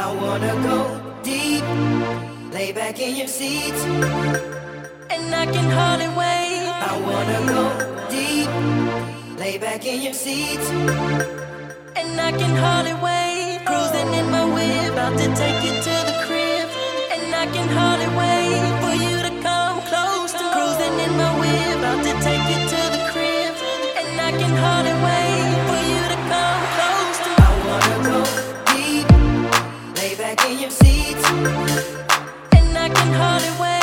I wanna go deep, lay back in your seat, and I can hardly wait. I wanna go deep, lay back in your seat, and I can hardly wait. Cruising in my whip, about to take you to the crib, and I can hardly wait for you to come close. To cruising in my whip, about to take you to the crib, and I can hardly wait lay back your seat, and I can hardly wait.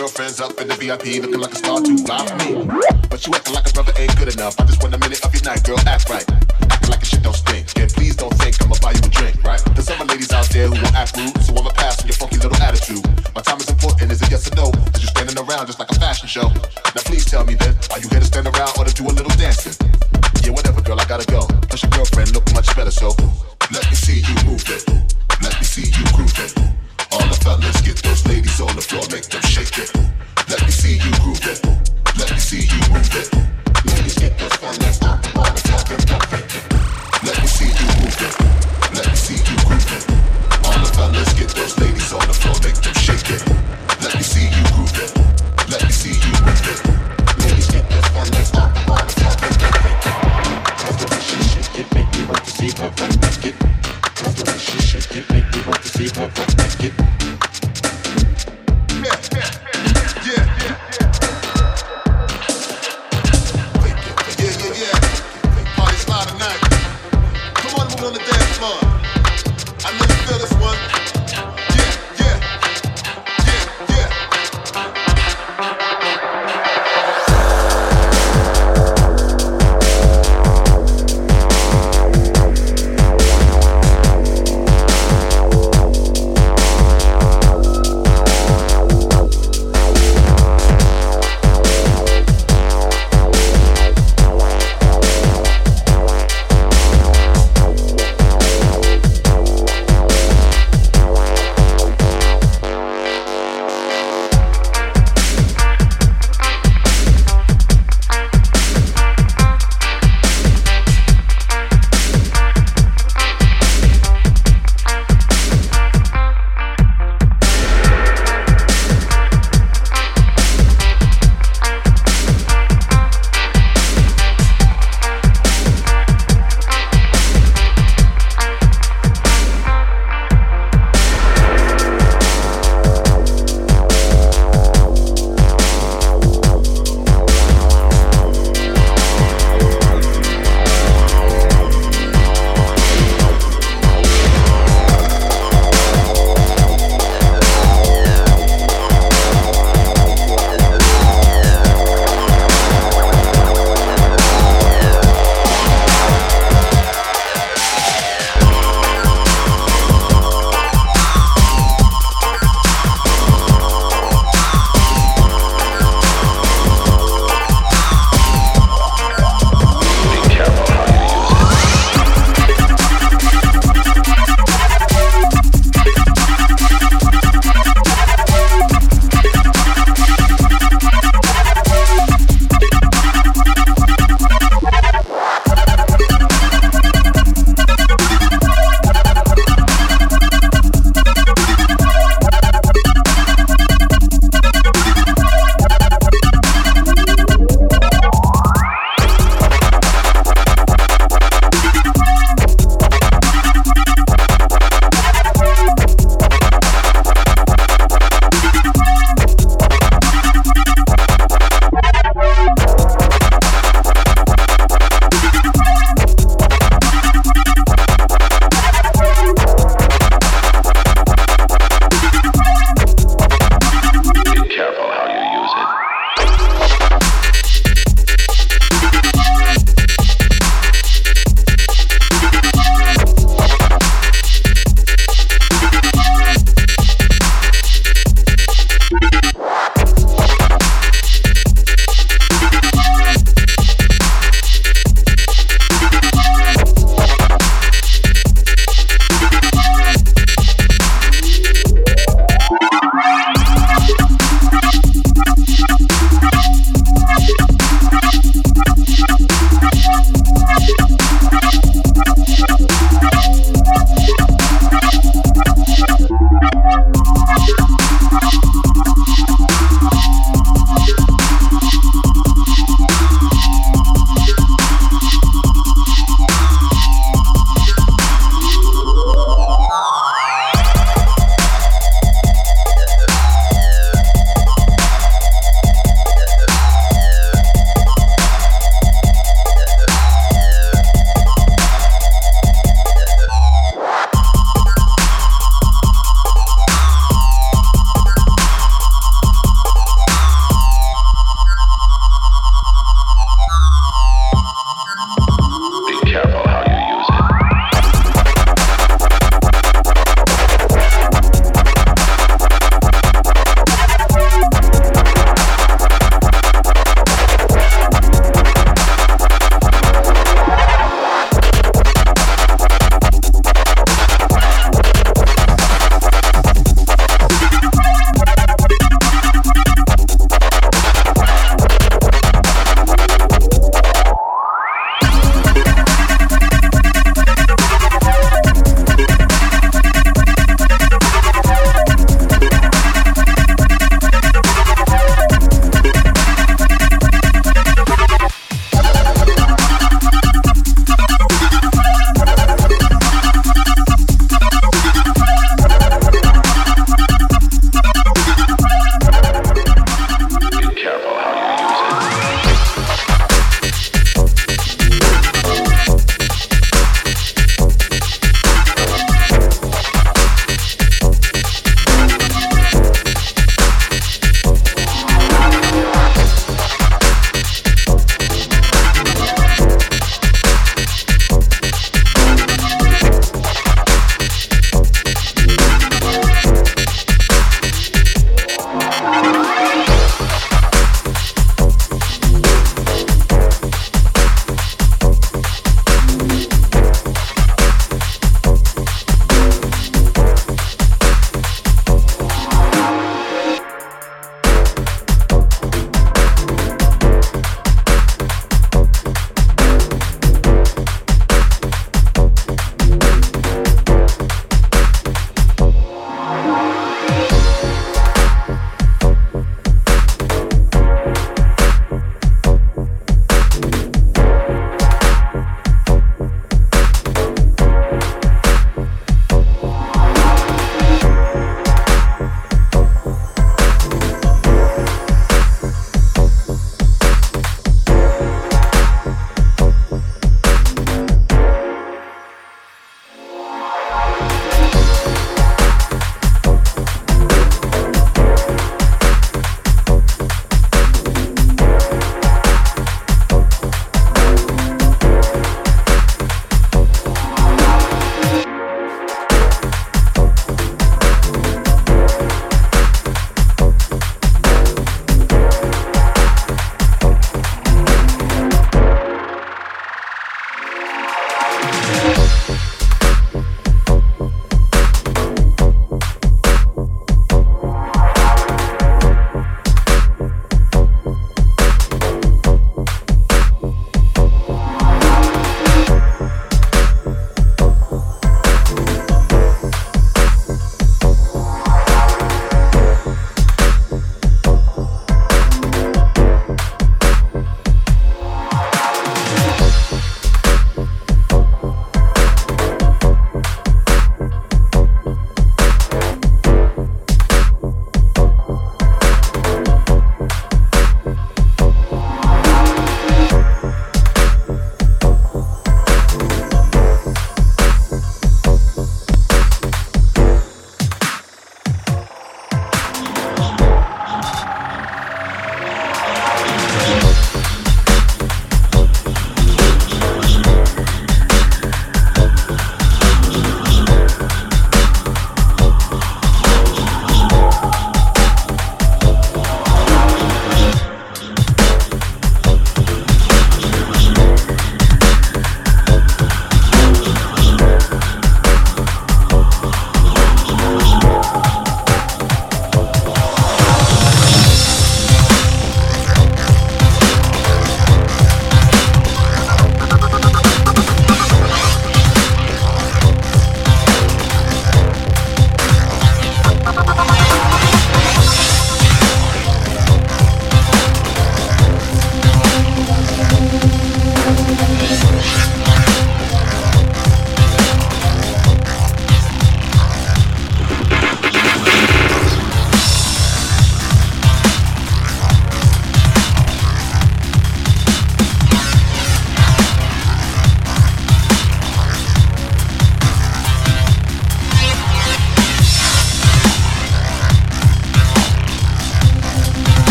girlfriends up in the VIP looking like a star too fly for me. But you acting like a brother ain't good enough. I just want a minute of your night, girl, act right. Acting like a shit don't stink. And please don't think I'ma buy you a drink, right? There's other ladies out there who will act rude, so I'ma pass on your funky little attitude. My time is important, is it yes or no? Cause you're standing around just like a fashion show. Now please tell me this.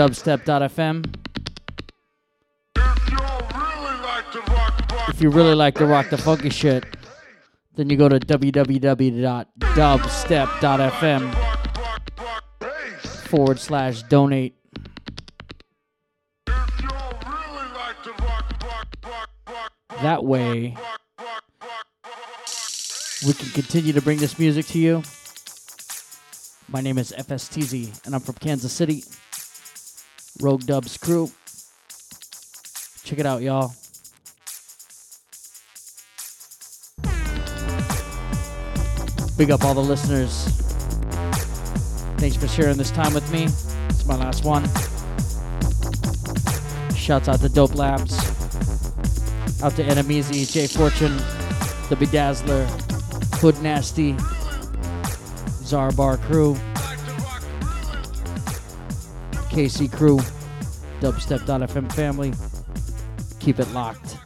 dubstep.fm. If you really like to rock the funky shit, then you go to www.dubstep.fm forward slash donate. That way, we can continue to bring this music to you. My name is FSTZ, and I'm from Kansas City. Rogue Dubs crew. Check it out, y'all. Big up all the listeners. Thanks for sharing this time with me. It's my last one. Shouts out to Dope Labs. Out to Enemezy, J Fortune, The Bedazzler, Hood Nasty, Zarbar Crew, KC Crew, Dubstep.fm family. Keep it locked.